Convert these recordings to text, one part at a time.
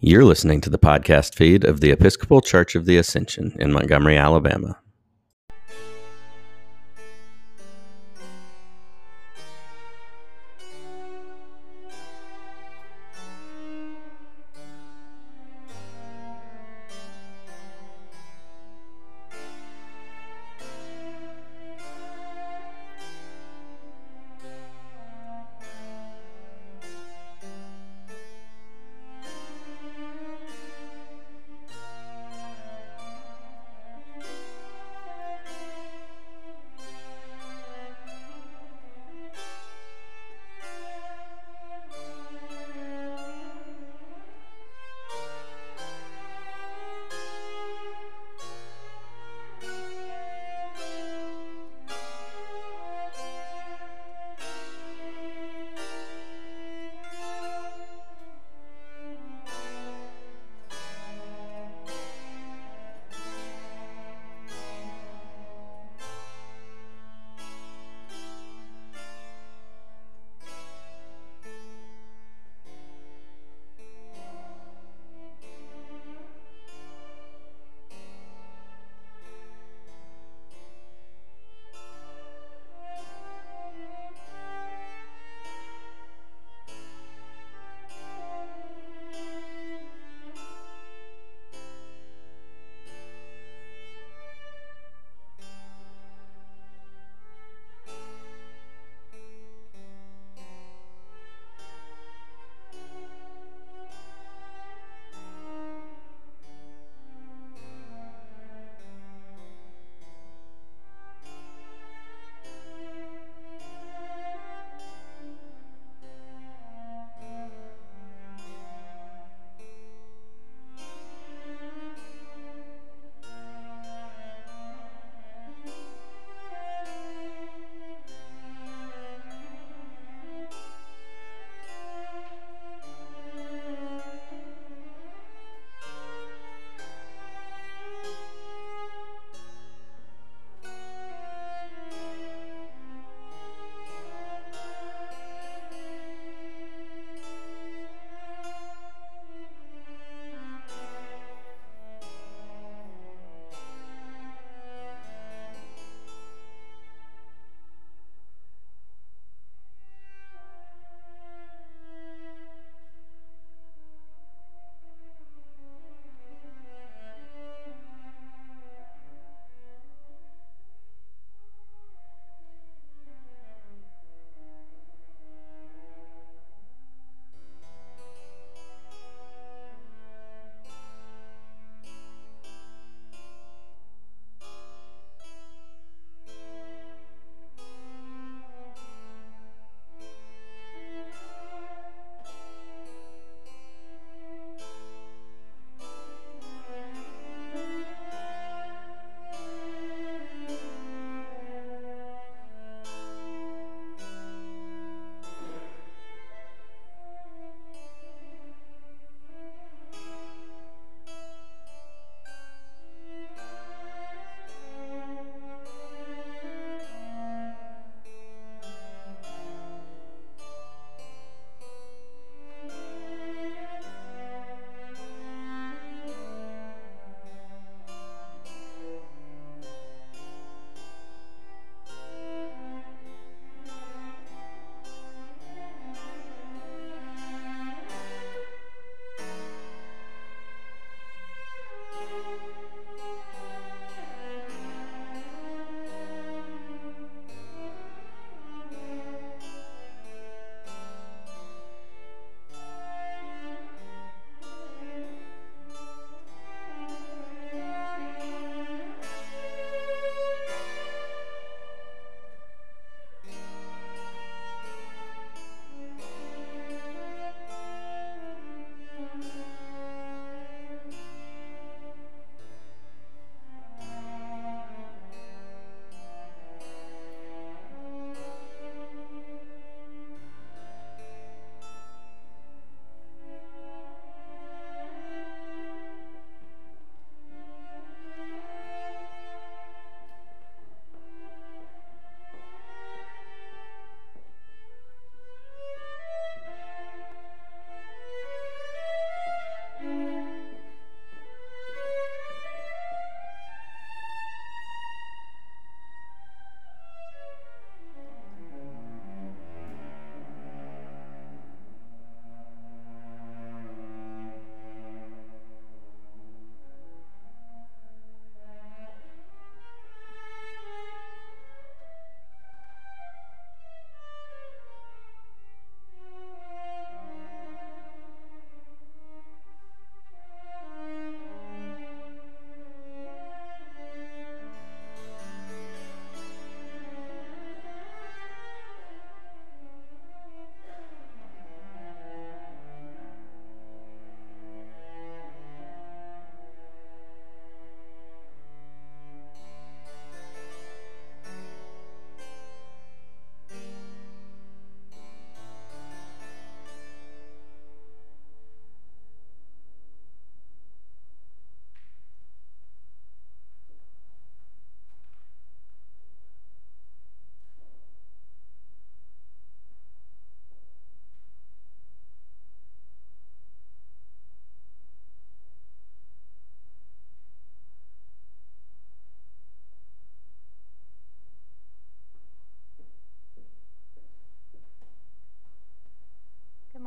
You're listening to the podcast feed of the Episcopal Church of the Ascension in Montgomery, Alabama.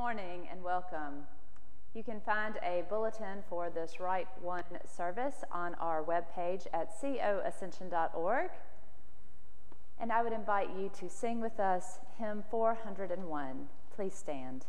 Morning and welcome. You can find a bulletin for this Rite One service on our webpage at coascension.org. And I would invite you to sing with us hymn 401. Please stand.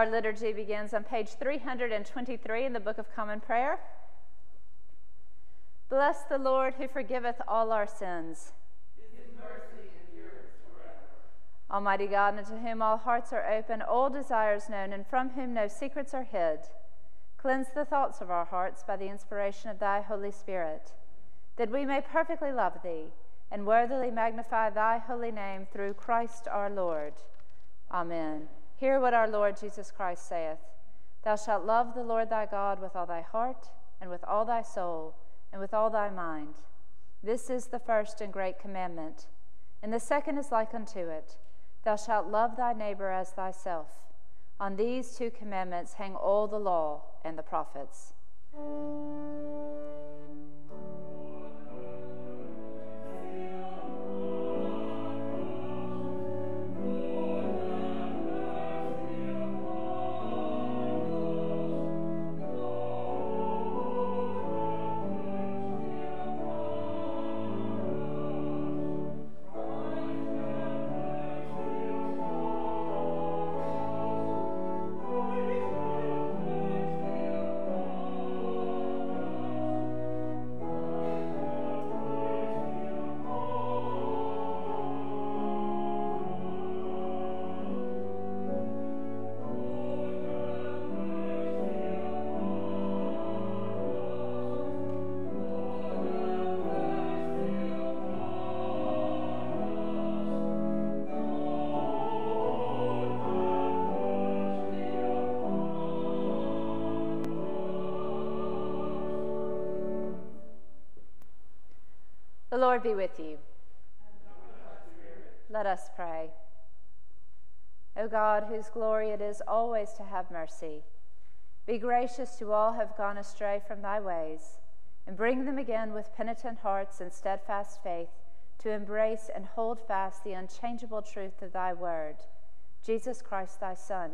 Our liturgy begins on page 323 in the Book of Common Prayer. Bless the Lord who forgiveth all our sins. Almighty God, unto whom all hearts are open, all desires known, and from whom no secrets are hid, cleanse the thoughts of our hearts by the inspiration of thy Holy Spirit, that we may perfectly love thee and worthily magnify thy holy name through Christ our Lord. Amen. Hear what our Lord Jesus Christ saith Thou shalt love the Lord thy God with all thy heart, and with all thy soul, and with all thy mind. This is the first and great commandment. And the second is like unto it Thou shalt love thy neighbor as thyself. On these two commandments hang all the law and the prophets. The Lord be with you. Let us pray. O God, whose glory it is always to have mercy, be gracious to all who have gone astray from thy ways, and bring them again with penitent hearts and steadfast faith to embrace and hold fast the unchangeable truth of thy word, Jesus Christ thy Son,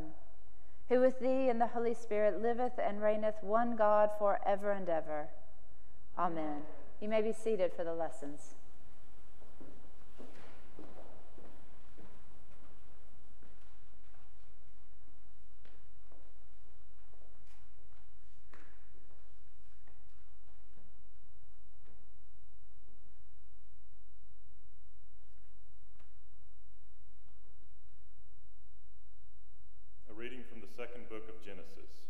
who with thee and the Holy Spirit liveth and reigneth one God for ever and ever. Amen. You may be seated for the lessons. A reading from the second book of Genesis.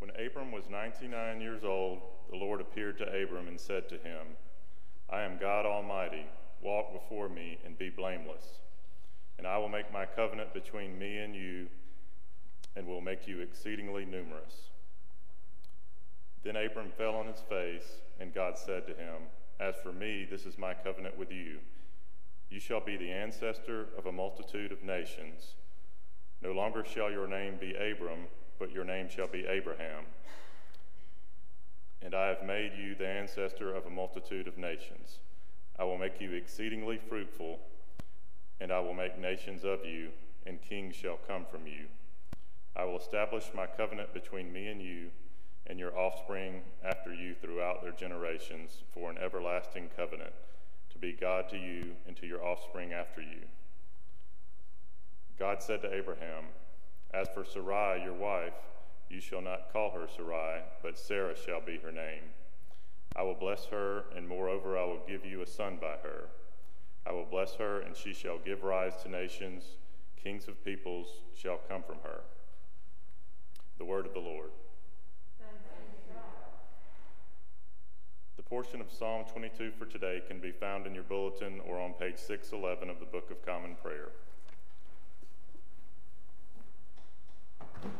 When Abram was 99 years old, the Lord appeared to Abram and said to him, I am God Almighty. Walk before me and be blameless. And I will make my covenant between me and you, and will make you exceedingly numerous. Then Abram fell on his face, and God said to him, As for me, this is my covenant with you. You shall be the ancestor of a multitude of nations. No longer shall your name be Abram, but your name shall be Abraham. And I have made you the ancestor of a multitude of nations. I will make you exceedingly fruitful, and I will make nations of you, and kings shall come from you. I will establish my covenant between me and you and your offspring after you throughout their generations for an everlasting covenant, to be God to you and to your offspring after you. God said to Abraham, As for Sarai, your wife, you shall not call her Sarai, but Sarah shall be her name. I will bless her, and moreover, I will give you a son by her. I will bless her, and she shall give rise to nations. Kings of peoples shall come from her. The word of the Lord. The portion of Psalm 22 for today can be found in your bulletin or on page 611 of the Book of Common Prayer. Glory,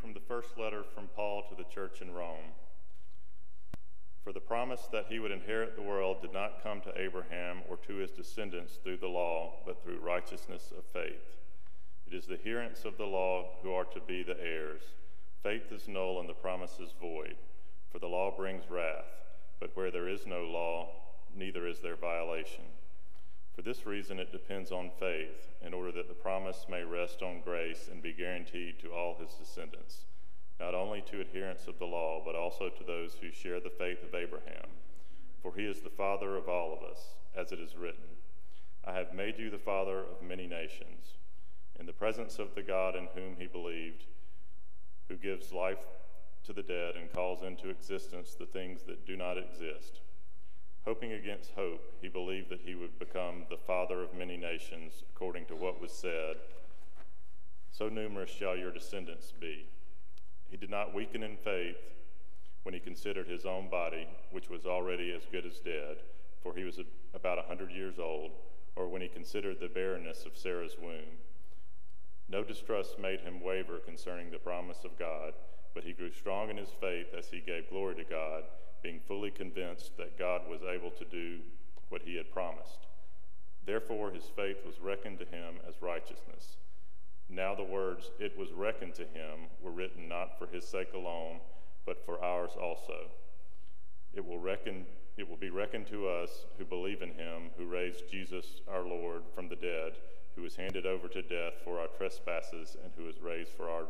from the first letter from Paul to the church in Rome. For the promise that he would inherit the world did not come to Abraham or to his descendants through the law, but through righteousness of faith. It is the hearers of the law who are to be the heirs. Faith is null and the promise is void, for the law brings wrath, but where there is no law, neither is there violation. For this reason, it depends on faith, in order that the promise may rest on grace and be guaranteed to all his descendants not only to adherents of the law, but also to those who share the faith of Abraham. For he is the father of all of us, as it is written I have made you the father of many nations, in the presence of the God in whom he believed, who gives life to the dead and calls into existence the things that do not exist. Hoping against hope, he believed that he would become the father of many nations, according to what was said So numerous shall your descendants be. He did not weaken in faith when he considered his own body, which was already as good as dead, for he was about a hundred years old, or when he considered the barrenness of Sarah's womb. No distrust made him waver concerning the promise of God, but he grew strong in his faith as he gave glory to God, being fully convinced that God was able to do what he had promised. Therefore, his faith was reckoned to him as righteousness. Now the words, it was reckoned to him, were written not for his sake alone, but for ours also. It will, reckon, it will be reckoned to us who believe in him, who raised Jesus our Lord from the dead, who was handed over to death for our trespasses, and who was raised for our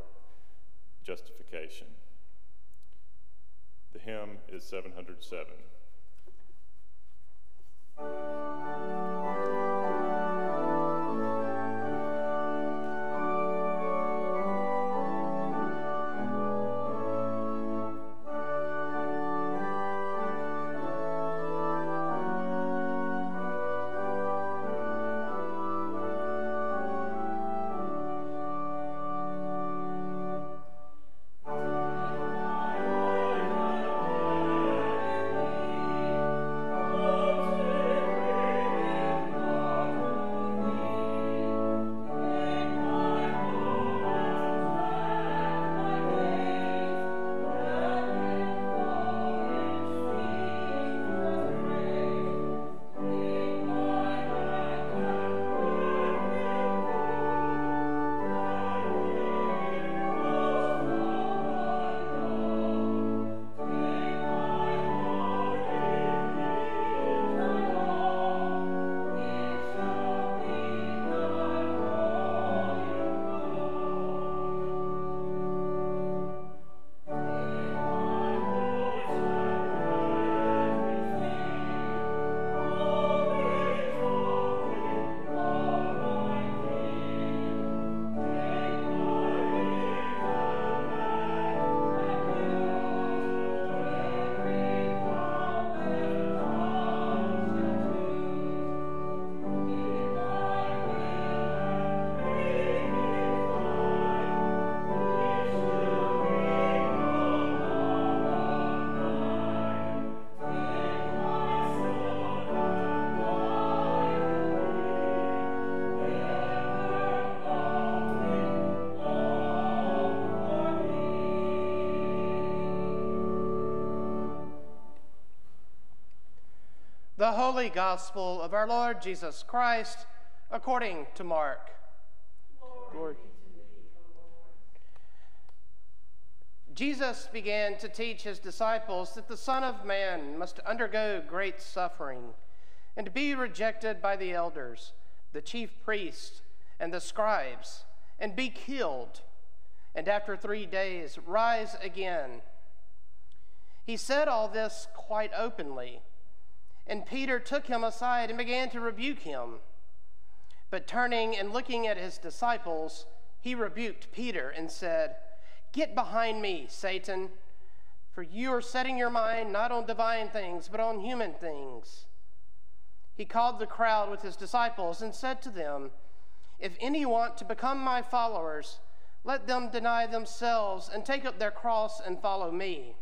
justification. The hymn is 707. The Holy Gospel of our Lord Jesus Christ according to Mark. Lord. Jesus began to teach his disciples that the Son of Man must undergo great suffering and be rejected by the elders, the chief priests, and the scribes, and be killed, and after three days rise again. He said all this quite openly and Peter took him aside and began to rebuke him. But turning and looking at his disciples, he rebuked Peter and said, Get behind me, Satan, for you are setting your mind not on divine things, but on human things. He called the crowd with his disciples and said to them, If any want to become my followers, let them deny themselves and take up their cross and follow me.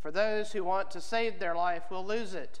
For those who want to save their life will lose it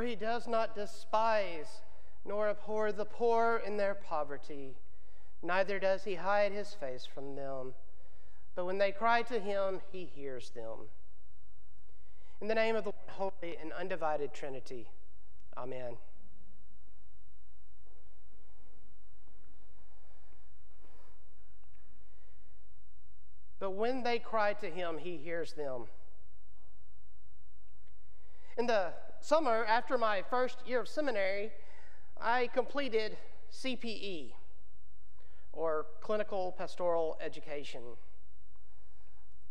For he does not despise nor abhor the poor in their poverty, neither does he hide his face from them. But when they cry to him, he hears them. In the name of the holy and undivided Trinity, Amen. But when they cry to him, he hears them. In the summer, after my first year of seminary, I completed CPE, or Clinical Pastoral Education.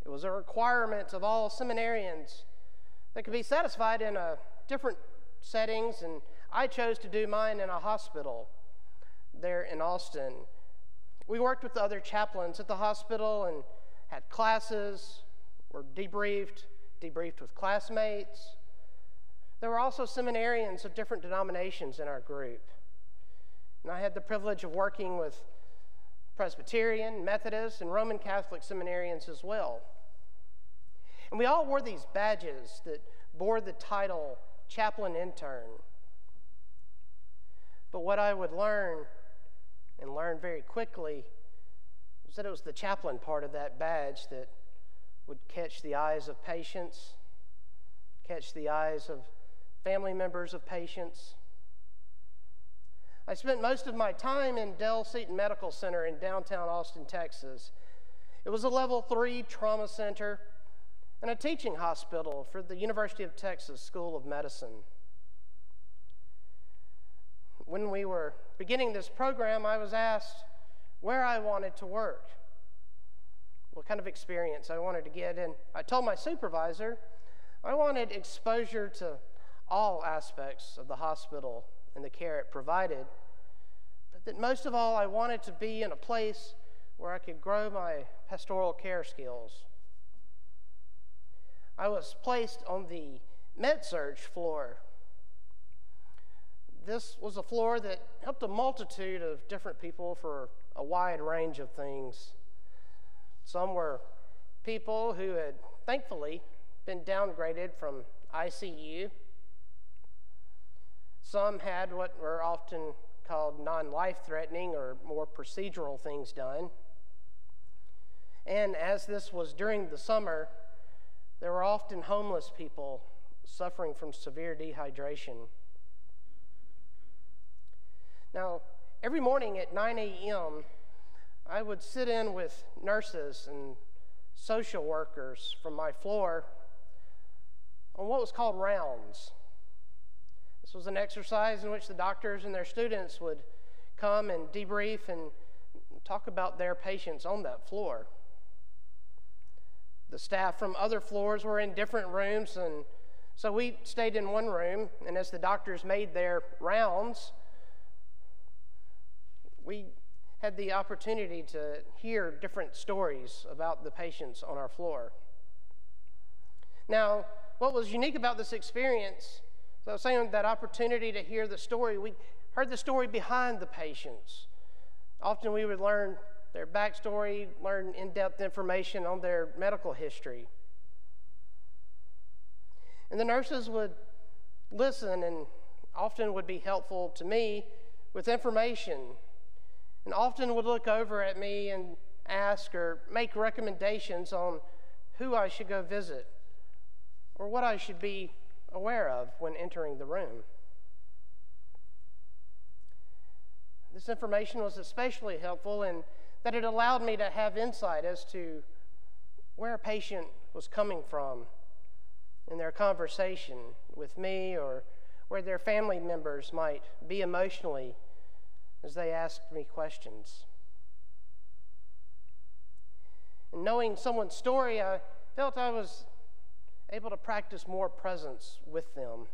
It was a requirement of all seminarians that could be satisfied in a different settings, and I chose to do mine in a hospital there in Austin. We worked with the other chaplains at the hospital and had classes, were debriefed, debriefed with classmates, there were also seminarians of different denominations in our group. And I had the privilege of working with Presbyterian, Methodist, and Roman Catholic seminarians as well. And we all wore these badges that bore the title chaplain intern. But what I would learn, and learn very quickly, was that it was the chaplain part of that badge that would catch the eyes of patients, catch the eyes of family members of patients. I spent most of my time in Dell Seton Medical Center in downtown Austin, Texas. It was a level three trauma center and a teaching hospital for the University of Texas School of Medicine. When we were beginning this program, I was asked where I wanted to work, what kind of experience I wanted to get. And I told my supervisor I wanted exposure to all aspects of the hospital and the care it provided, but that most of all, I wanted to be in a place where I could grow my pastoral care skills. I was placed on the med surg floor. This was a floor that helped a multitude of different people for a wide range of things. Some were people who had thankfully been downgraded from ICU some had what were often called non life threatening or more procedural things done. And as this was during the summer, there were often homeless people suffering from severe dehydration. Now, every morning at 9 a.m., I would sit in with nurses and social workers from my floor on what was called rounds. This was an exercise in which the doctors and their students would come and debrief and talk about their patients on that floor. The staff from other floors were in different rooms, and so we stayed in one room. And as the doctors made their rounds, we had the opportunity to hear different stories about the patients on our floor. Now, what was unique about this experience so, saying that opportunity to hear the story, we heard the story behind the patients. Often we would learn their backstory, learn in depth information on their medical history. And the nurses would listen and often would be helpful to me with information, and often would look over at me and ask or make recommendations on who I should go visit or what I should be aware of when entering the room. This information was especially helpful in that it allowed me to have insight as to where a patient was coming from in their conversation with me or where their family members might be emotionally as they asked me questions. And knowing someone's story, I felt I was able to practice more presence with them.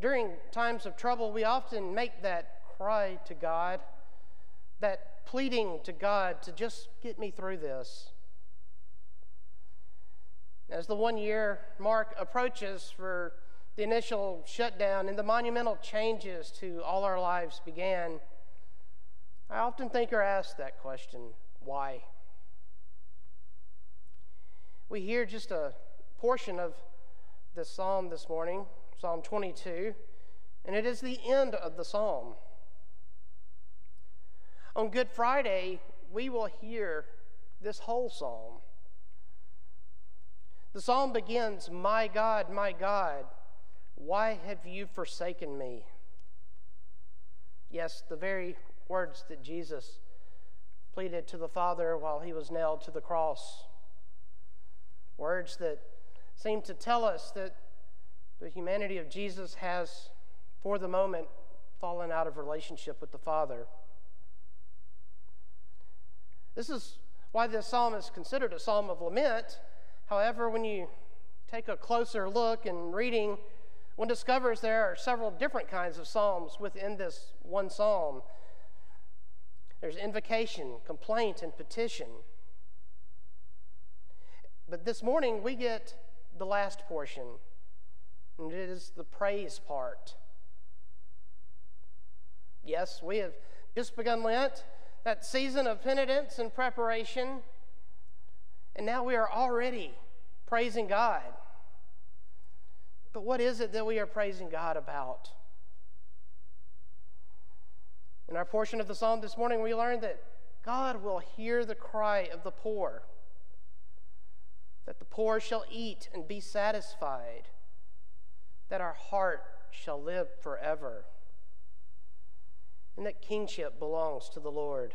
During times of trouble, we often make that cry to God, that pleading to God to just get me through this. As the one year mark approaches for the initial shutdown and the monumental changes to all our lives began, I often think or ask that question why? We hear just a portion of this psalm this morning, Psalm 22, and it is the end of the psalm. On Good Friday, we will hear this whole psalm. The psalm begins, My God, my God, why have you forsaken me? Yes, the very words that Jesus pleaded to the Father while he was nailed to the cross. Words that seem to tell us that the humanity of Jesus has, for the moment, fallen out of relationship with the Father. This is why this psalm is considered a psalm of lament. However, when you take a closer look and reading, one discovers there are several different kinds of psalms within this one psalm. There's invocation, complaint, and petition. But this morning we get the last portion, and it is the praise part. Yes, we have just begun Lent, that season of penitence and preparation, and now we are already praising God. But what is it that we are praising God about? In our portion of the psalm this morning, we learned that God will hear the cry of the poor, that the poor shall eat and be satisfied, that our heart shall live forever, and that kingship belongs to the Lord.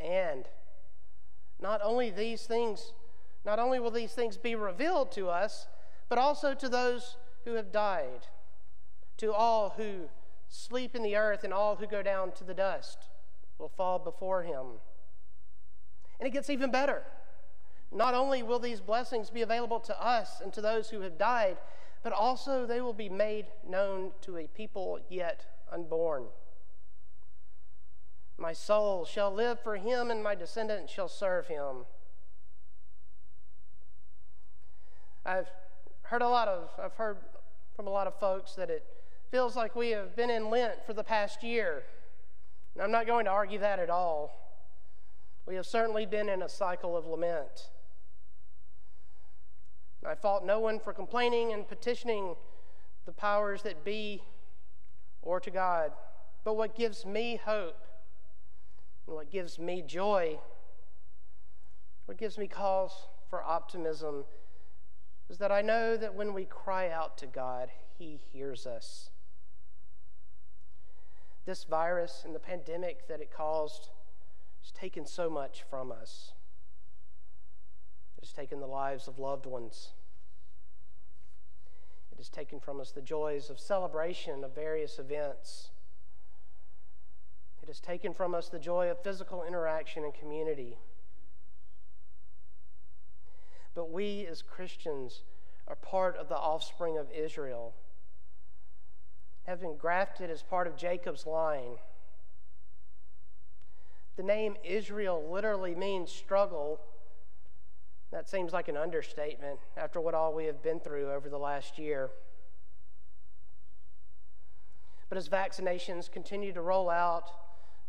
And not only these things, not only will these things be revealed to us, but also to those who have died, to all who sleep in the earth, and all who go down to the dust will fall before him. And it gets even better. Not only will these blessings be available to us and to those who have died, but also they will be made known to a people yet unborn. My soul shall live for him, and my descendants shall serve him. I've heard a lot of, I've heard from a lot of folks that it feels like we have been in Lent for the past year. And I'm not going to argue that at all. We have certainly been in a cycle of lament. I fault no one for complaining and petitioning the powers that be or to God. But what gives me hope and what gives me joy, what gives me cause for optimism, is that I know that when we cry out to God, He hears us. This virus and the pandemic that it caused has taken so much from us. Has taken the lives of loved ones. It has taken from us the joys of celebration of various events. It has taken from us the joy of physical interaction and community. But we as Christians are part of the offspring of Israel, have been grafted as part of Jacob's line. The name Israel literally means struggle. That seems like an understatement after what all we have been through over the last year. But as vaccinations continue to roll out,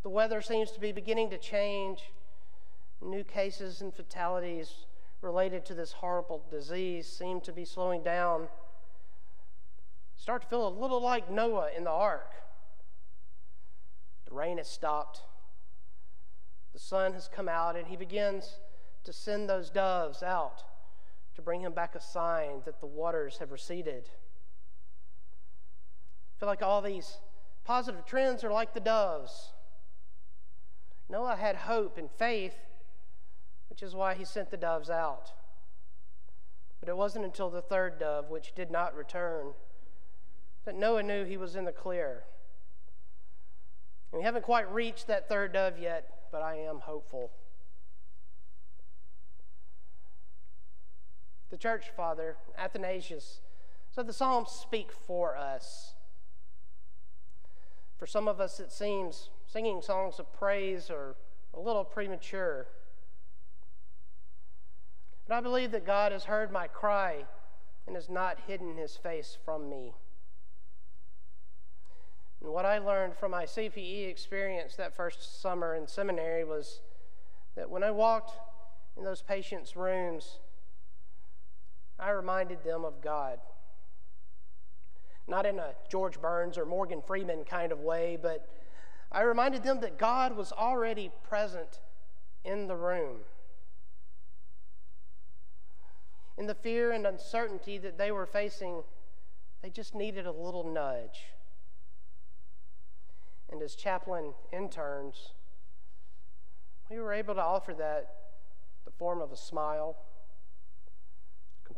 the weather seems to be beginning to change. New cases and fatalities related to this horrible disease seem to be slowing down. Start to feel a little like Noah in the ark. The rain has stopped. The sun has come out, and he begins to send those doves out to bring him back a sign that the waters have receded. I feel like all these positive trends are like the doves. Noah had hope and faith, which is why he sent the doves out. But it wasn't until the third dove, which did not return, that Noah knew he was in the clear. And we haven't quite reached that third dove yet, but I am hopeful. The church father, Athanasius, said the Psalms speak for us. For some of us, it seems singing songs of praise are a little premature. But I believe that God has heard my cry and has not hidden his face from me. And what I learned from my CPE experience that first summer in seminary was that when I walked in those patients' rooms, I reminded them of God. Not in a George Burns or Morgan Freeman kind of way, but I reminded them that God was already present in the room. In the fear and uncertainty that they were facing, they just needed a little nudge. And as chaplain interns, we were able to offer that the form of a smile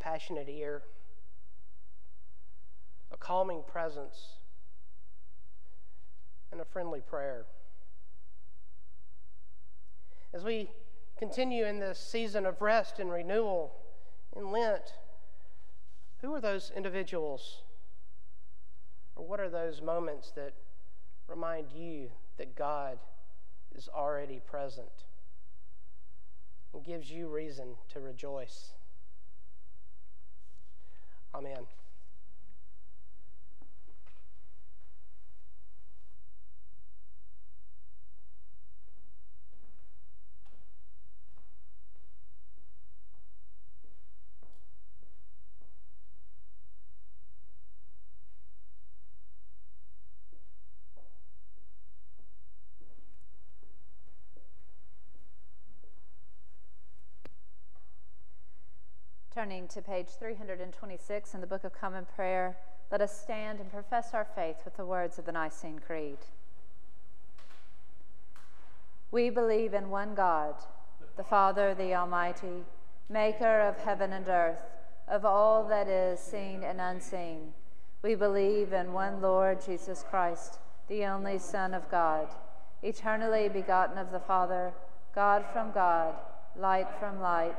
compassionate ear, a calming presence, and a friendly prayer. As we continue in this season of rest and renewal in Lent, who are those individuals? Or what are those moments that remind you that God is already present and gives you reason to rejoice? Amen. Turning to page 326 in the Book of Common Prayer, let us stand and profess our faith with the words of the Nicene Creed. We believe in one God, the Father, the Almighty, maker of heaven and earth, of all that is seen and unseen. We believe in one Lord Jesus Christ, the only Son of God, eternally begotten of the Father, God from God, light from light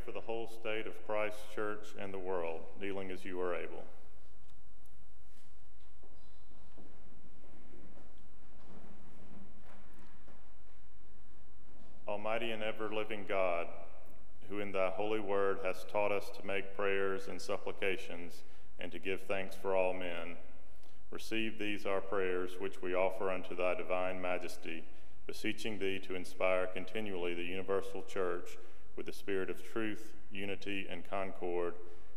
for the whole state of Christ's church and the world, kneeling as you are able. Almighty and ever living God, who in thy holy word hast taught us to make prayers and supplications and to give thanks for all men, Receive these our prayers, which we offer unto thy divine majesty, beseeching thee to inspire continually the universal church with the spirit of truth, unity, and concord,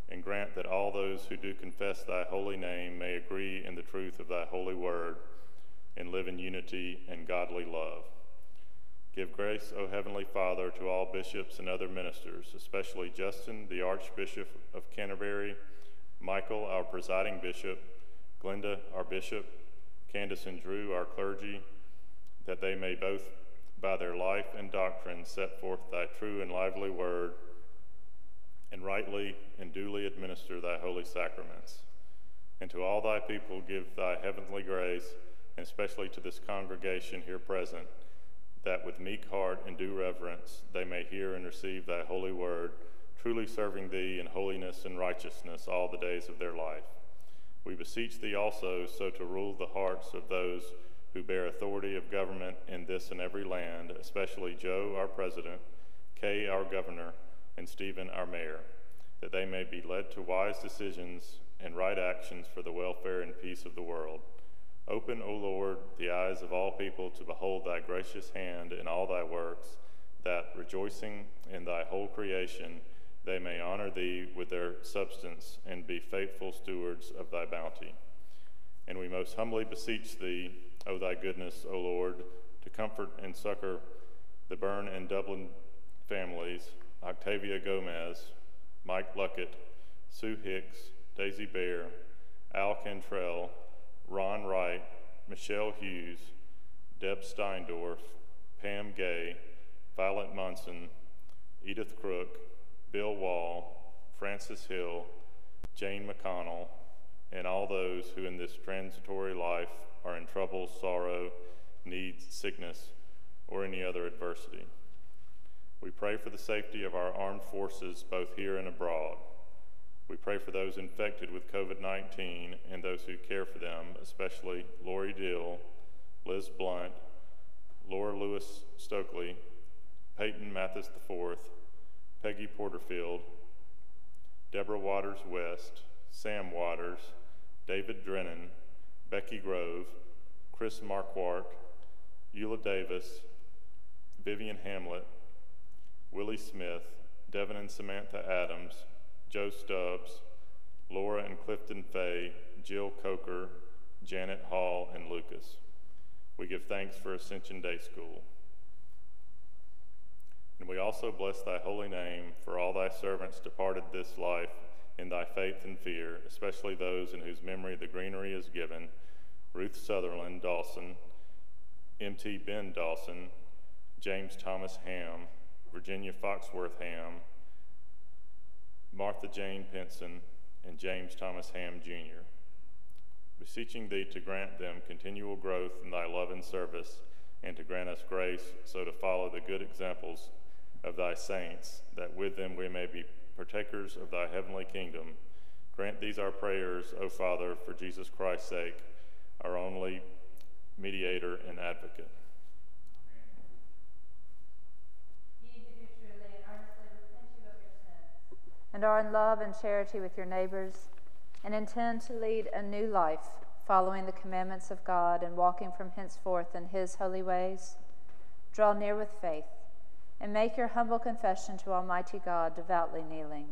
and grant that all those who do confess thy holy name may agree in the truth of thy holy word and live in unity and godly love. Give grace, O Heavenly Father, to all bishops and other ministers, especially Justin, the Archbishop of Canterbury, Michael, our presiding bishop, Glenda, our bishop, Candace and Drew, our clergy, that they may both, by their life and doctrine, set forth thy true and lively word, and rightly and duly administer thy holy sacraments. And to all thy people give thy heavenly grace, and especially to this congregation here present, that with meek heart and due reverence they may hear and receive thy holy word, truly serving thee in holiness and righteousness all the days of their life. We beseech thee also so to rule the hearts of those who bear authority of government in this and every land, especially Joe, our president, Kay, our governor, and Stephen, our mayor, that they may be led to wise decisions and right actions for the welfare and peace of the world. Open, O Lord, the eyes of all people to behold thy gracious hand in all thy works, that, rejoicing in thy whole creation, they may honor thee with their substance and be faithful stewards of thy bounty. And we most humbly beseech thee, O thy goodness, O Lord, to comfort and succor the Byrne and Dublin families, Octavia Gomez, Mike Luckett, Sue Hicks, Daisy Bear, Al Cantrell, Ron Wright, Michelle Hughes, Deb Steindorf, Pam Gay, Violet Munson, Edith Crook, Bill Wall, Francis Hill, Jane McConnell, and all those who in this transitory life are in trouble, sorrow, need, sickness, or any other adversity. We pray for the safety of our armed forces both here and abroad. We pray for those infected with COVID 19 and those who care for them, especially Lori Dill, Liz Blunt, Laura Lewis Stokely, Peyton Mathis IV, Peggy Porterfield, Deborah Waters West, Sam Waters, David Drennan, Becky Grove, Chris Marquardt, Eula Davis, Vivian Hamlet, Willie Smith, Devin and Samantha Adams, Joe Stubbs, Laura and Clifton Fay, Jill Coker, Janet Hall, and Lucas. We give thanks for Ascension Day School. And we also bless thy holy name for all thy servants departed this life in thy faith and fear, especially those in whose memory the greenery is given Ruth Sutherland Dawson, M.T. Ben Dawson, James Thomas Ham, Virginia Foxworth Ham, Martha Jane Pinson, and James Thomas Ham Jr., beseeching thee to grant them continual growth in thy love and service, and to grant us grace so to follow the good examples of thy saints, that with them we may be partakers of thy heavenly kingdom. Grant these our prayers, O Father, for Jesus Christ's sake, our only mediator and advocate. and are in love and charity with your neighbors, and intend to lead a new life, following the commandments of God and walking from henceforth in his holy ways, draw near with faith and make your humble confession to Almighty God, devoutly kneeling.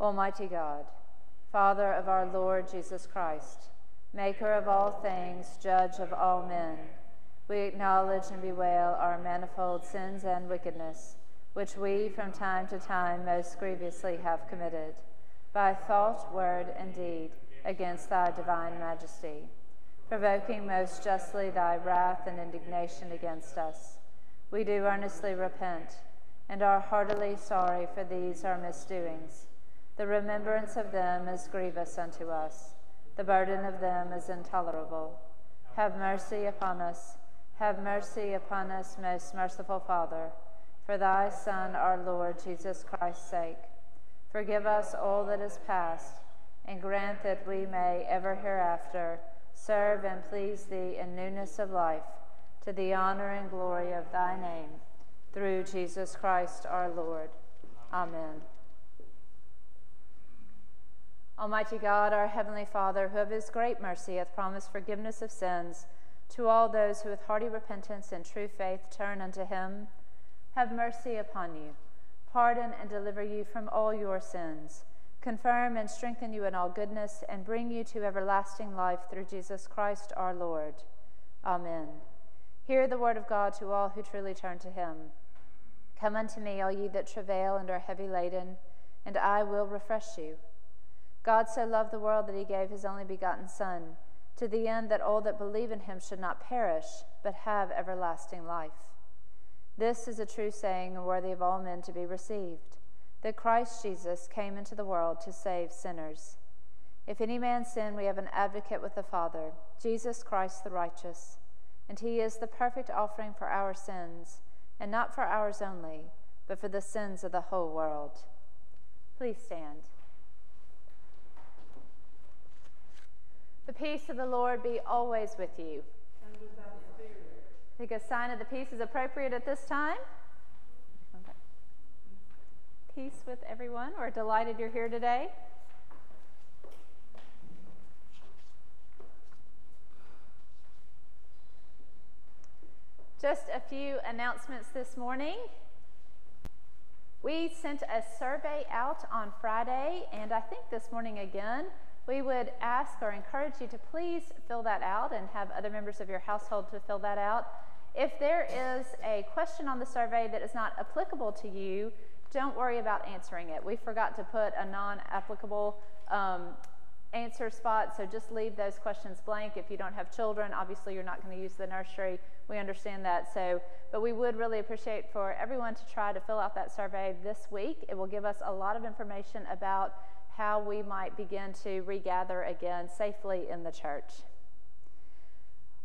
Almighty God, Father of our Lord Jesus Christ, maker of all things, judge of all men, we acknowledge and bewail our manifold sins and wickedness which we from time to time most grievously have committed, by thought, word, and deed, against thy divine majesty, provoking most justly thy wrath and indignation against us. We do earnestly repent, and are heartily sorry for these our misdoings. The remembrance of them is grievous unto us, the burden of them is intolerable. Have mercy upon us, have mercy upon us, most merciful Father for thy Son, our Lord Jesus Christ's sake. Forgive us all that is past, and grant that we may ever hereafter serve and please thee in newness of life, to the honor and glory of thy name, through Jesus Christ our Lord. Amen. Almighty God, our Heavenly Father, who of His great mercy hath promised forgiveness of sins to all those who with hearty repentance and true faith turn unto Him, have mercy upon you, pardon and deliver you from all your sins, confirm and strengthen you in all goodness, and bring you to everlasting life through Jesus Christ our Lord. Amen. Hear the word of God to all who truly turn to Him. Come unto me, all ye that travail and are heavy laden, and I will refresh you. God so loved the world that he gave his only begotten Son, to the end that all that believe in him should not perish, but have everlasting life. This is a true saying and worthy of all men to be received that Christ Jesus came into the world to save sinners. If any man sin, we have an advocate with the Father, Jesus Christ the righteous. And he is the perfect offering for our sins, and not for ours only, but for the sins of the whole world. Please stand. The peace of the Lord be always with you. I think a sign of the peace is appropriate at this time. Peace with everyone. We're delighted you're here today. Just a few announcements this morning. We sent a survey out on Friday, and I think this morning again we would ask or encourage you to please fill that out and have other members of your household to fill that out. If there is a question on the survey that is not applicable to you, don't worry about answering it. We forgot to put a non applicable um, answer spot, so just leave those questions blank. If you don't have children, obviously you're not going to use the nursery. We understand that. So, but we would really appreciate for everyone to try to fill out that survey this week. It will give us a lot of information about how we might begin to regather again safely in the church.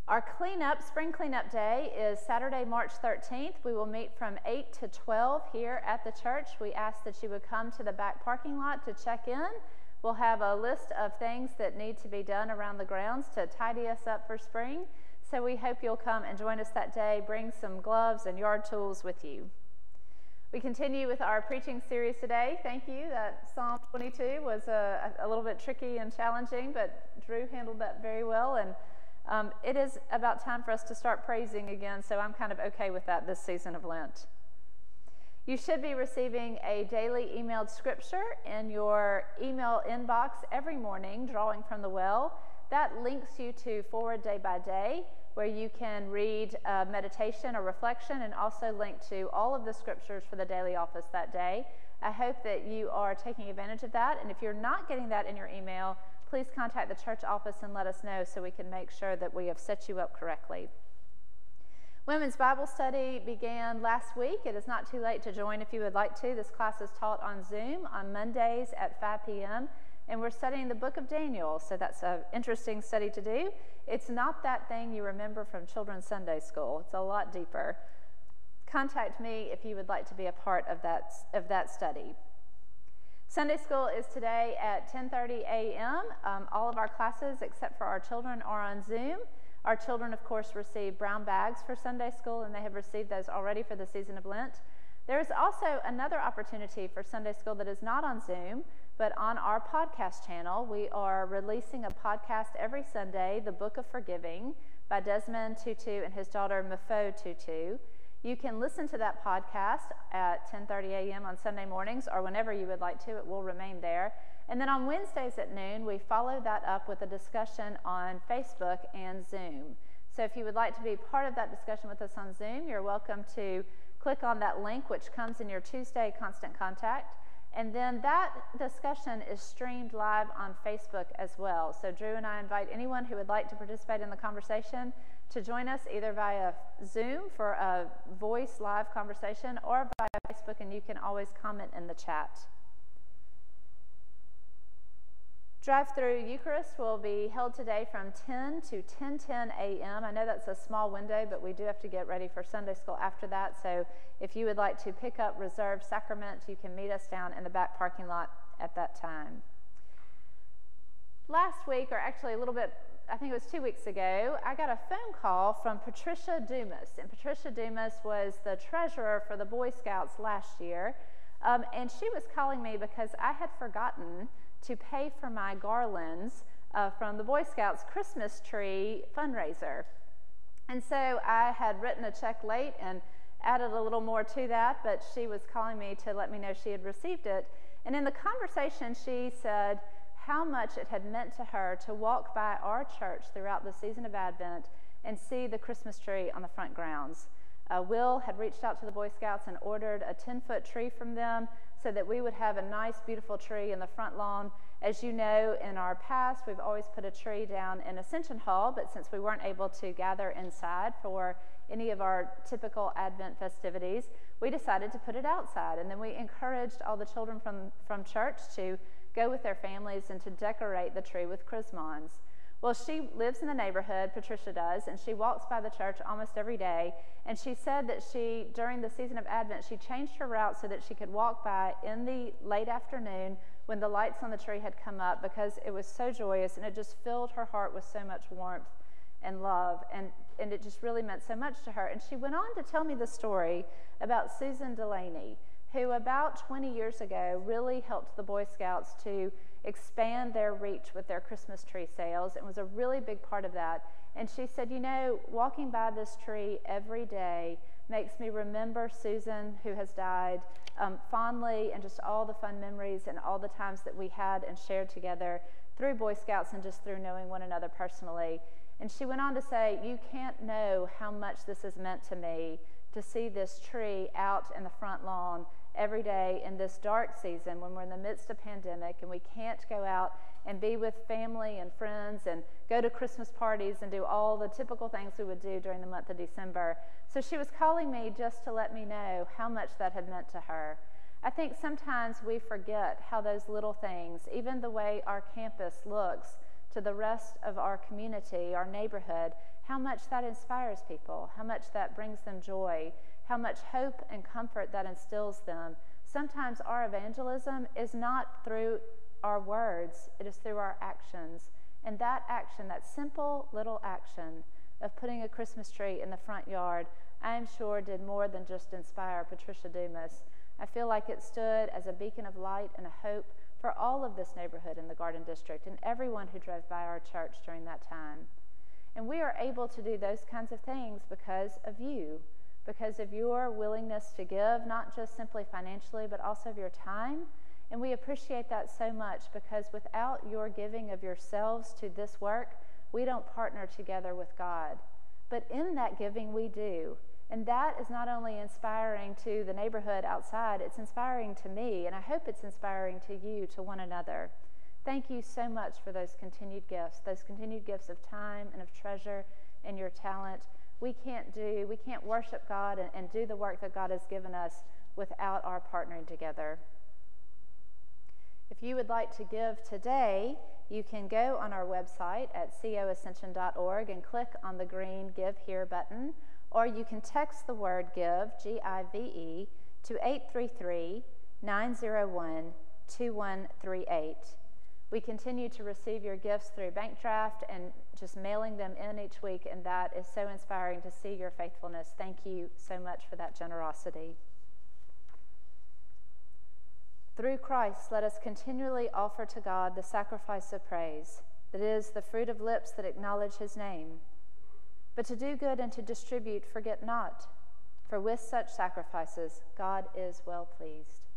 Our cleanup, spring cleanup day, is Saturday, March 13th. We will meet from 8 to 12 here at the church. We ask that you would come to the back parking lot to check in. We'll have a list of things that need to be done around the grounds to tidy us up for spring. So we hope you'll come and join us that day. Bring some gloves and yard tools with you. We continue with our preaching series today. Thank you. That Psalm 22 was a, a little bit tricky and challenging, but Drew handled that very well. And um, it is about time for us to start praising again, so I'm kind of okay with that this season of Lent. You should be receiving a daily emailed scripture in your email inbox every morning, drawing from the well. That links you to Forward Day by Day where you can read a meditation or reflection and also link to all of the scriptures for the daily office that day. I hope that you are taking advantage of that. And if you're not getting that in your email, please contact the church office and let us know so we can make sure that we have set you up correctly. Women's Bible study began last week. It is not too late to join if you would like to. This class is taught on Zoom on Mondays at 5 p.m and we're studying the book of Daniel, so that's an interesting study to do. It's not that thing you remember from children's Sunday school, it's a lot deeper. Contact me if you would like to be a part of that, of that study. Sunday school is today at 10:30 a.m. Um, all of our classes, except for our children, are on Zoom. Our children, of course, receive brown bags for Sunday school, and they have received those already for the season of Lent. There is also another opportunity for Sunday school that is not on Zoom. But on our podcast channel, we are releasing a podcast every Sunday, The Book of Forgiving by Desmond Tutu and his daughter Mpho Tutu. You can listen to that podcast at 10:30 a.m. on Sunday mornings or whenever you would like to. It will remain there. And then on Wednesdays at noon, we follow that up with a discussion on Facebook and Zoom. So if you would like to be part of that discussion with us on Zoom, you're welcome to click on that link which comes in your Tuesday constant contact. And then that discussion is streamed live on Facebook as well. So Drew and I invite anyone who would like to participate in the conversation to join us either via Zoom for a voice live conversation or via Facebook, and you can always comment in the chat. Drive-through Eucharist will be held today from 10 to 10:10 a.m. I know that's a small window, but we do have to get ready for Sunday school after that. So if you would like to pick up reserved sacrament, you can meet us down in the back parking lot at that time. Last week, or actually a little bit, I think it was two weeks ago, I got a phone call from Patricia Dumas, and Patricia Dumas was the treasurer for the Boy Scouts last year. Um, and she was calling me because I had forgotten to pay for my garlands uh, from the Boy Scouts Christmas tree fundraiser. And so I had written a check late and added a little more to that, but she was calling me to let me know she had received it. And in the conversation, she said how much it had meant to her to walk by our church throughout the season of Advent and see the Christmas tree on the front grounds. Uh, Will had reached out to the Boy Scouts and ordered a 10 foot tree from them so that we would have a nice, beautiful tree in the front lawn. As you know, in our past, we've always put a tree down in Ascension Hall, but since we weren't able to gather inside for any of our typical Advent festivities, we decided to put it outside. And then we encouraged all the children from, from church to go with their families and to decorate the tree with chrismons. Well, she lives in the neighborhood, Patricia does, and she walks by the church almost every day. And she said that she, during the season of Advent, she changed her route so that she could walk by in the late afternoon when the lights on the tree had come up because it was so joyous and it just filled her heart with so much warmth and love. And, and it just really meant so much to her. And she went on to tell me the story about Susan Delaney, who about 20 years ago really helped the Boy Scouts to expand their reach with their Christmas tree sales and was a really big part of that. And she said, You know, walking by this tree every day makes me remember Susan, who has died, um, fondly and just all the fun memories and all the times that we had and shared together through Boy Scouts and just through knowing one another personally. And she went on to say, You can't know how much this has meant to me to see this tree out in the front lawn every day in this dark season when we're in the midst of pandemic and we can't go out and be with family and friends and go to Christmas parties and do all the typical things we would do during the month of December. So she was calling me just to let me know how much that had meant to her. I think sometimes we forget how those little things, even the way our campus looks to the rest of our community, our neighborhood, how much that inspires people, how much that brings them joy, how much hope and comfort that instills them. Sometimes our evangelism is not through our words, it is through our actions. And that action, that simple little action of putting a Christmas tree in the front yard, I am sure did more than just inspire Patricia Dumas. I feel like it stood as a beacon of light and a hope for all of this neighborhood in the Garden District and everyone who drove by our church during that time. And we are able to do those kinds of things because of you because of your willingness to give, not just simply financially, but also of your time. And we appreciate that so much because without your giving of yourselves to this work, we don't partner together with God. But in that giving, we do. And that is not only inspiring to the neighborhood outside, it's inspiring to me, and I hope it's inspiring to you, to one another. Thank you so much for those continued gifts, those continued gifts of time and of treasure and your talent we can't do, we can't worship God and, and do the work that God has given us without our partnering together. If you would like to give today, you can go on our website at coascension.org and click on the green Give Here button, or you can text the word GIVE, G I V E, to 833 901 2138. We continue to receive your gifts through bank draft and just mailing them in each week, and that is so inspiring to see your faithfulness. Thank you so much for that generosity. Through Christ, let us continually offer to God the sacrifice of praise, that is, the fruit of lips that acknowledge his name. But to do good and to distribute, forget not, for with such sacrifices, God is well pleased.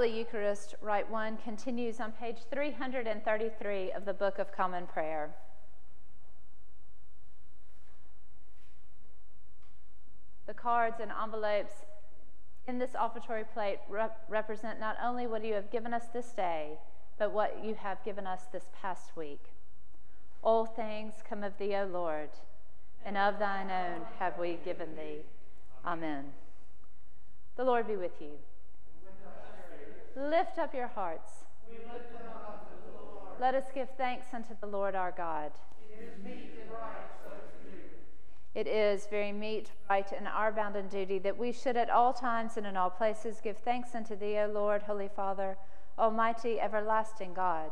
Holy Eucharist, Rite 1, continues on page 333 of the Book of Common Prayer. The cards and envelopes in this offertory plate rep- represent not only what you have given us this day, but what you have given us this past week. All things come of thee, O Lord, and of thine own have we given thee. Amen. The Lord be with you. Lift up your hearts. Let us give thanks unto the Lord our God. It is very meet, right, and our bounden duty that we should at all times and in all places give thanks unto thee, O Lord, Holy Father, Almighty, everlasting God,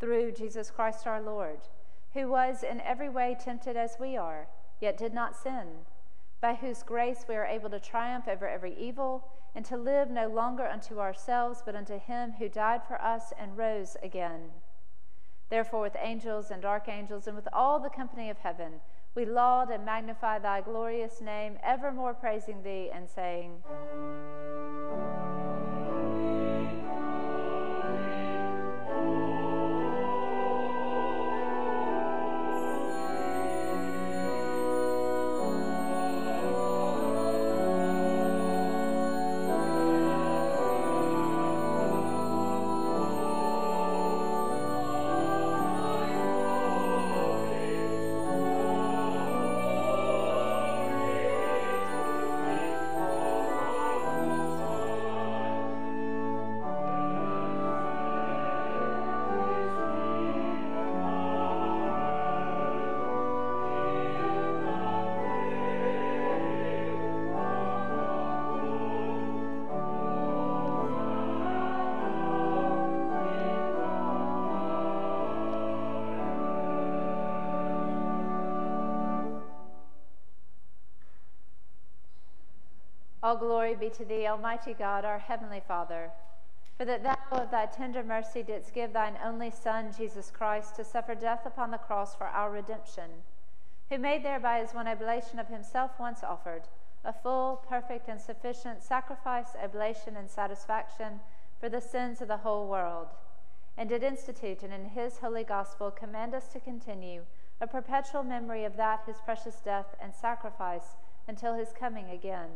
through Jesus Christ our Lord, who was in every way tempted as we are, yet did not sin, by whose grace we are able to triumph over every evil and to live no longer unto ourselves, but unto him who died for us and rose again. Therefore, with angels and archangels and with all the company of heaven, we laud and magnify thy glorious name, evermore praising thee and saying, All glory be to thee, Almighty God, our heavenly Father, for that thou of thy tender mercy didst give thine only Son, Jesus Christ, to suffer death upon the cross for our redemption, who made thereby as one oblation of himself once offered, a full, perfect, and sufficient sacrifice, oblation, and satisfaction for the sins of the whole world, and did institute and in his holy gospel command us to continue a perpetual memory of that his precious death and sacrifice until his coming again.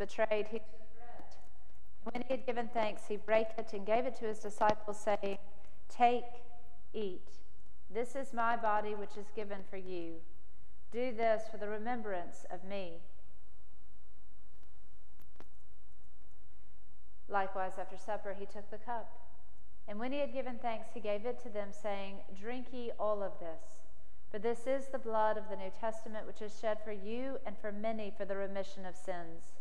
Betrayed, he took bread. When he had given thanks, he brake it and gave it to his disciples, saying, Take, eat. This is my body, which is given for you. Do this for the remembrance of me. Likewise, after supper, he took the cup. And when he had given thanks, he gave it to them, saying, Drink ye all of this. For this is the blood of the New Testament, which is shed for you and for many for the remission of sins.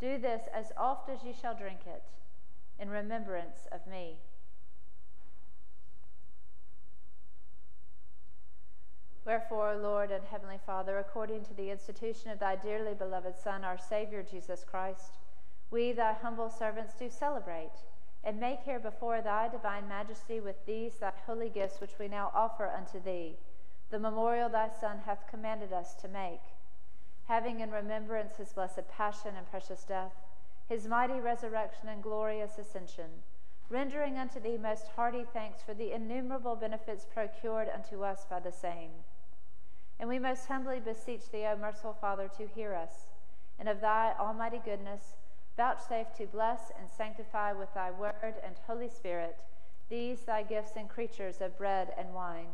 Do this as oft as ye shall drink it, in remembrance of me. Wherefore, Lord and Heavenly Father, according to the institution of thy dearly beloved Son, our Savior Jesus Christ, we, thy humble servants, do celebrate and make here before thy divine majesty with these thy holy gifts which we now offer unto thee, the memorial thy Son hath commanded us to make having in remembrance his blessed passion and precious death, his mighty resurrection and glorious ascension, rendering unto thee most hearty thanks for the innumerable benefits procured unto us by the same. And we most humbly beseech thee, O merciful Father, to hear us, and of thy almighty goodness, vouchsafe to bless and sanctify with thy word and Holy Spirit these thy gifts and creatures of bread and wine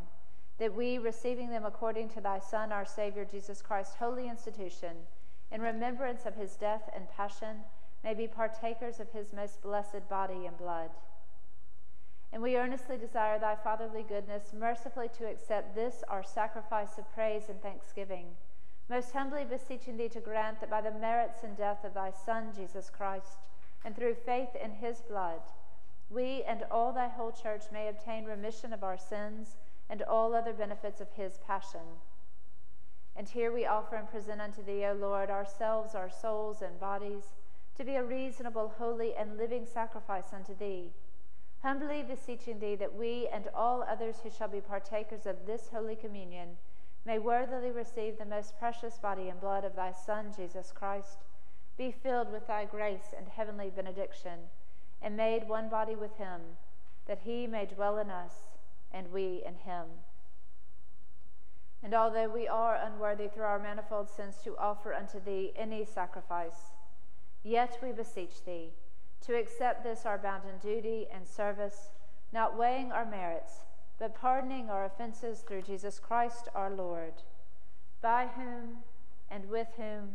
that we, receiving them according to thy Son, our Savior, Jesus Christ, holy institution, in remembrance of his death and passion, may be partakers of his most blessed body and blood. And we earnestly desire thy fatherly goodness mercifully to accept this our sacrifice of praise and thanksgiving, most humbly beseeching thee to grant that by the merits and death of thy Son, Jesus Christ, and through faith in his blood, we and all thy whole church may obtain remission of our sins and all other benefits of his passion. And here we offer and present unto thee, O Lord, ourselves, our souls, and bodies, to be a reasonable, holy, and living sacrifice unto thee, humbly beseeching thee that we and all others who shall be partakers of this holy communion may worthily receive the most precious body and blood of thy Son, Jesus Christ, be filled with thy grace and heavenly benediction, and made one body with him, that he may dwell in us, and we in him. And although we are unworthy through our manifold sins to offer unto thee any sacrifice, yet we beseech thee to accept this our bounden duty and service, not weighing our merits, but pardoning our offenses through Jesus Christ our Lord, by whom and with whom,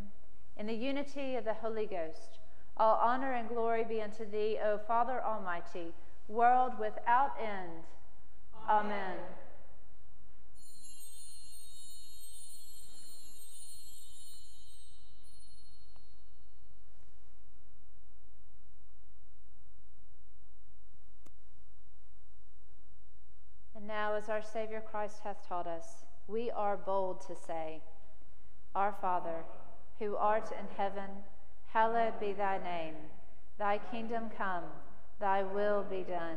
in the unity of the Holy Ghost, all honor and glory be unto thee, O Father Almighty, world without end. Amen. And now, as our Savior Christ hath taught us, we are bold to say, Our Father, who art in heaven, hallowed be thy name. Thy kingdom come, thy will be done,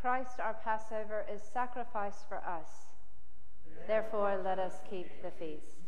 Christ our Passover is sacrificed for us. Therefore, let us keep the feast.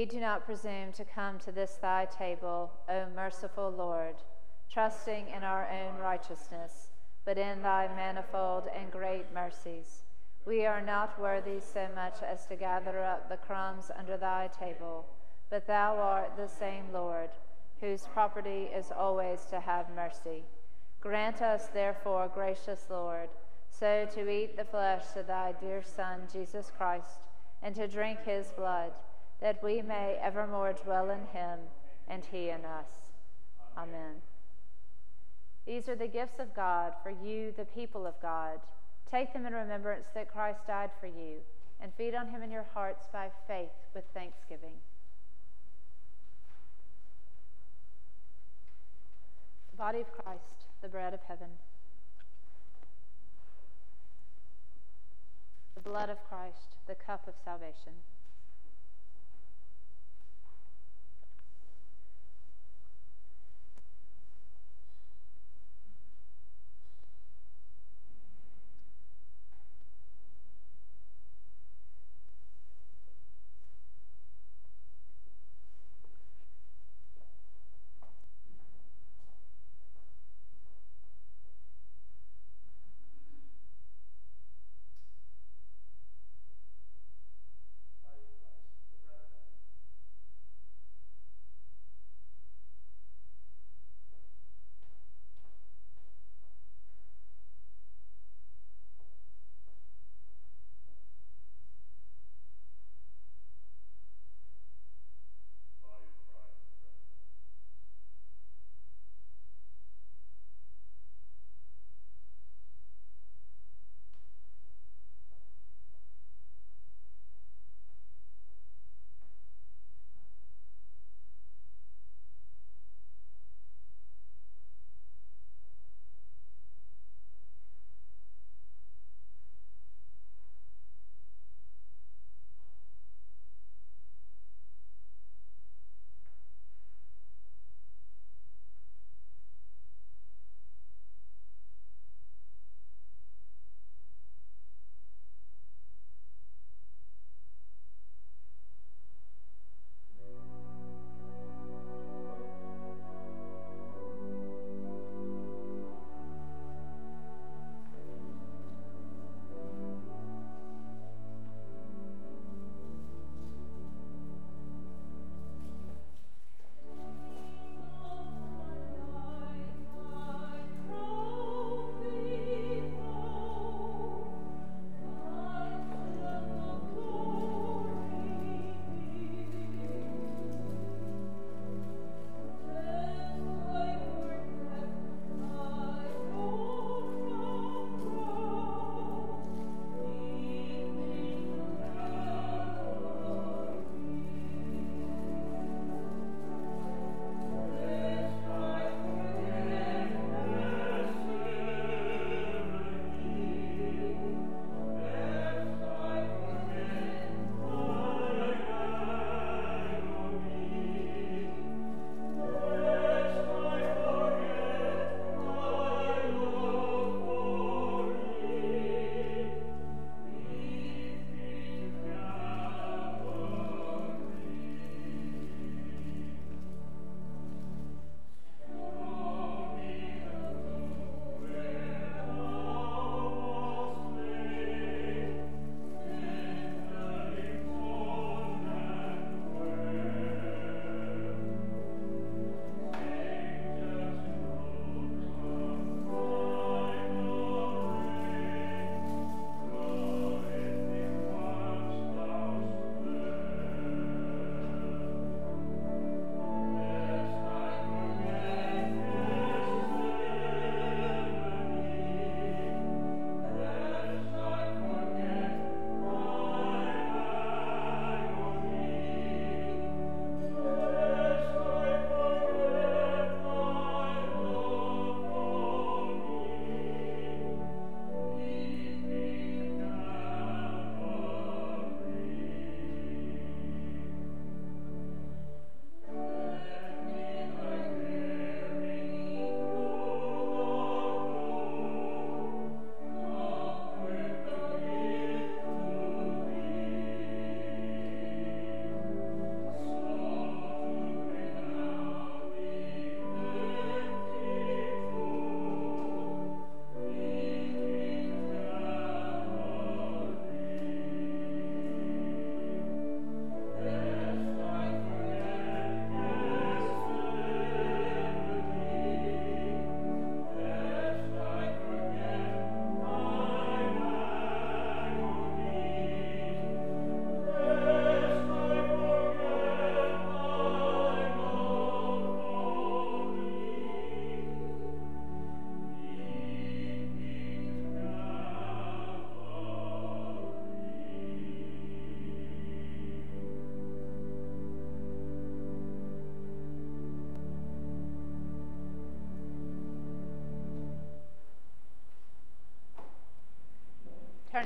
We do not presume to come to this thy table, O merciful Lord, trusting in our own righteousness, but in thy manifold and great mercies. We are not worthy so much as to gather up the crumbs under thy table, but thou art the same Lord, whose property is always to have mercy. Grant us, therefore, gracious Lord, so to eat the flesh of thy dear Son, Jesus Christ, and to drink his blood that we may evermore dwell in him and he in us. Amen. These are the gifts of God for you, the people of God. Take them in remembrance that Christ died for you, and feed on him in your hearts by faith with thanksgiving. The body of Christ, the bread of heaven. The blood of Christ, the cup of salvation.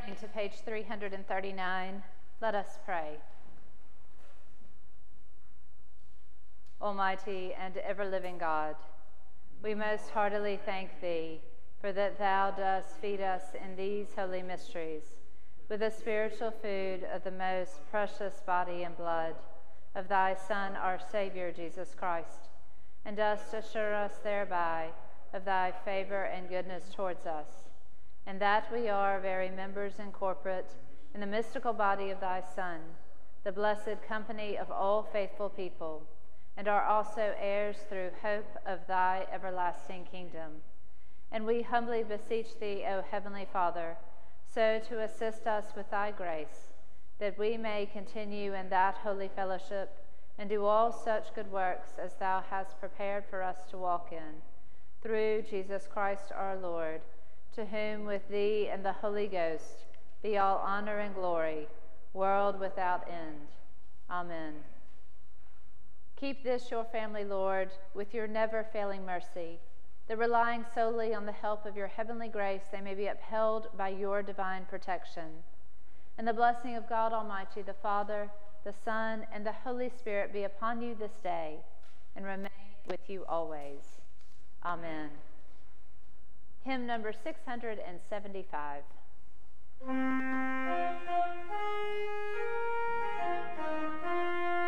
Turning to page 339, let us pray. Almighty and ever living God, we most heartily thank Thee for that Thou dost feed us in these holy mysteries with the spiritual food of the most precious body and blood of Thy Son, our Savior, Jesus Christ, and dost assure us thereby of Thy favor and goodness towards us, and that we are very members incorporate in the mystical body of Thy Son, the blessed company of all faithful people and are also heirs through hope of thy everlasting kingdom. And we humbly beseech thee, O Heavenly Father, so to assist us with thy grace, that we may continue in that holy fellowship and do all such good works as thou hast prepared for us to walk in. Through Jesus Christ our Lord, to whom with thee and the Holy Ghost be all honor and glory, world without end. Amen. Keep this your family, Lord, with your never failing mercy, that relying solely on the help of your heavenly grace, they may be upheld by your divine protection. And the blessing of God Almighty, the Father, the Son, and the Holy Spirit be upon you this day and remain with you always. Amen. Hymn number 675.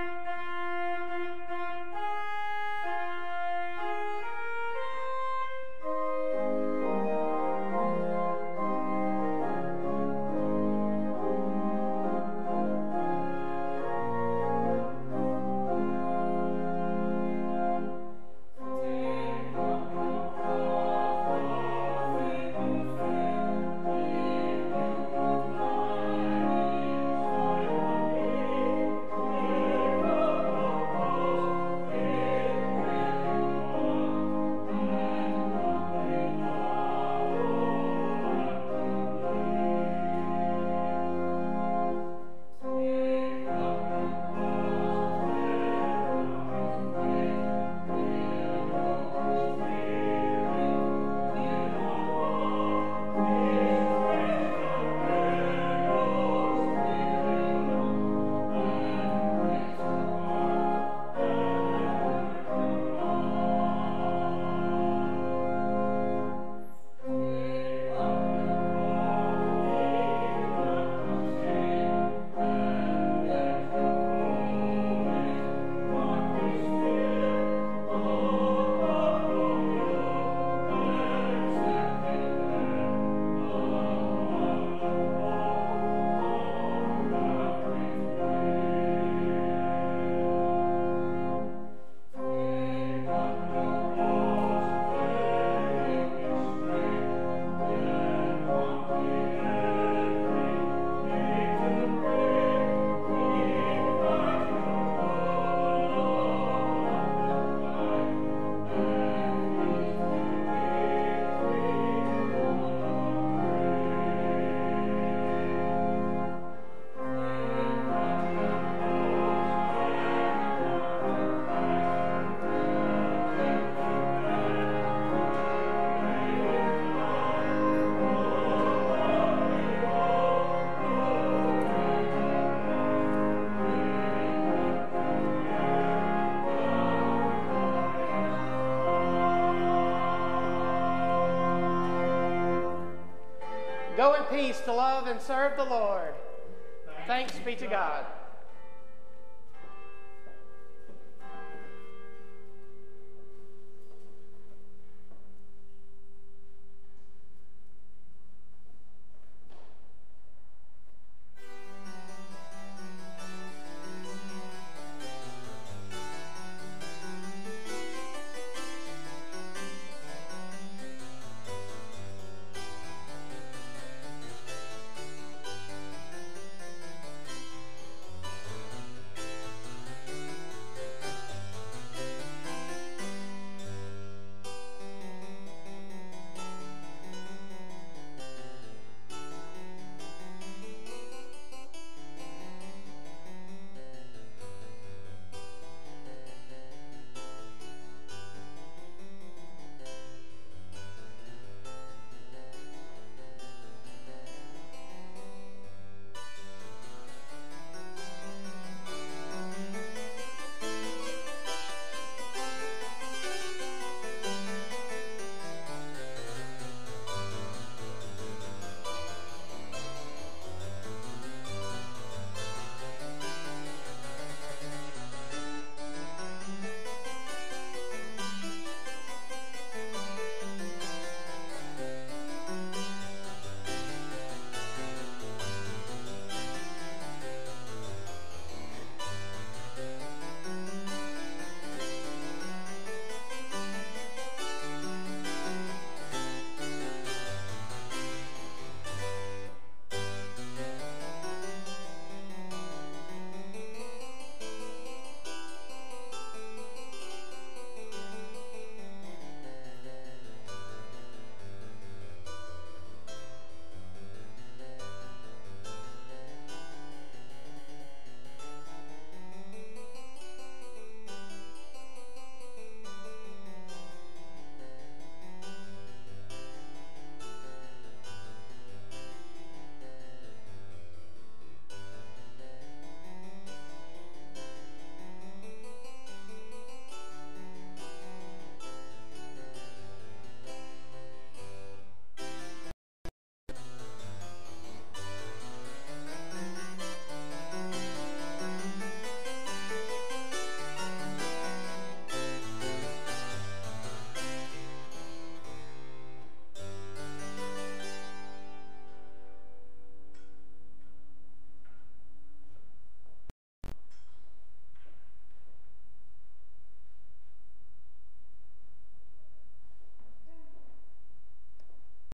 Peace to love and serve the Lord. Thanks be to God.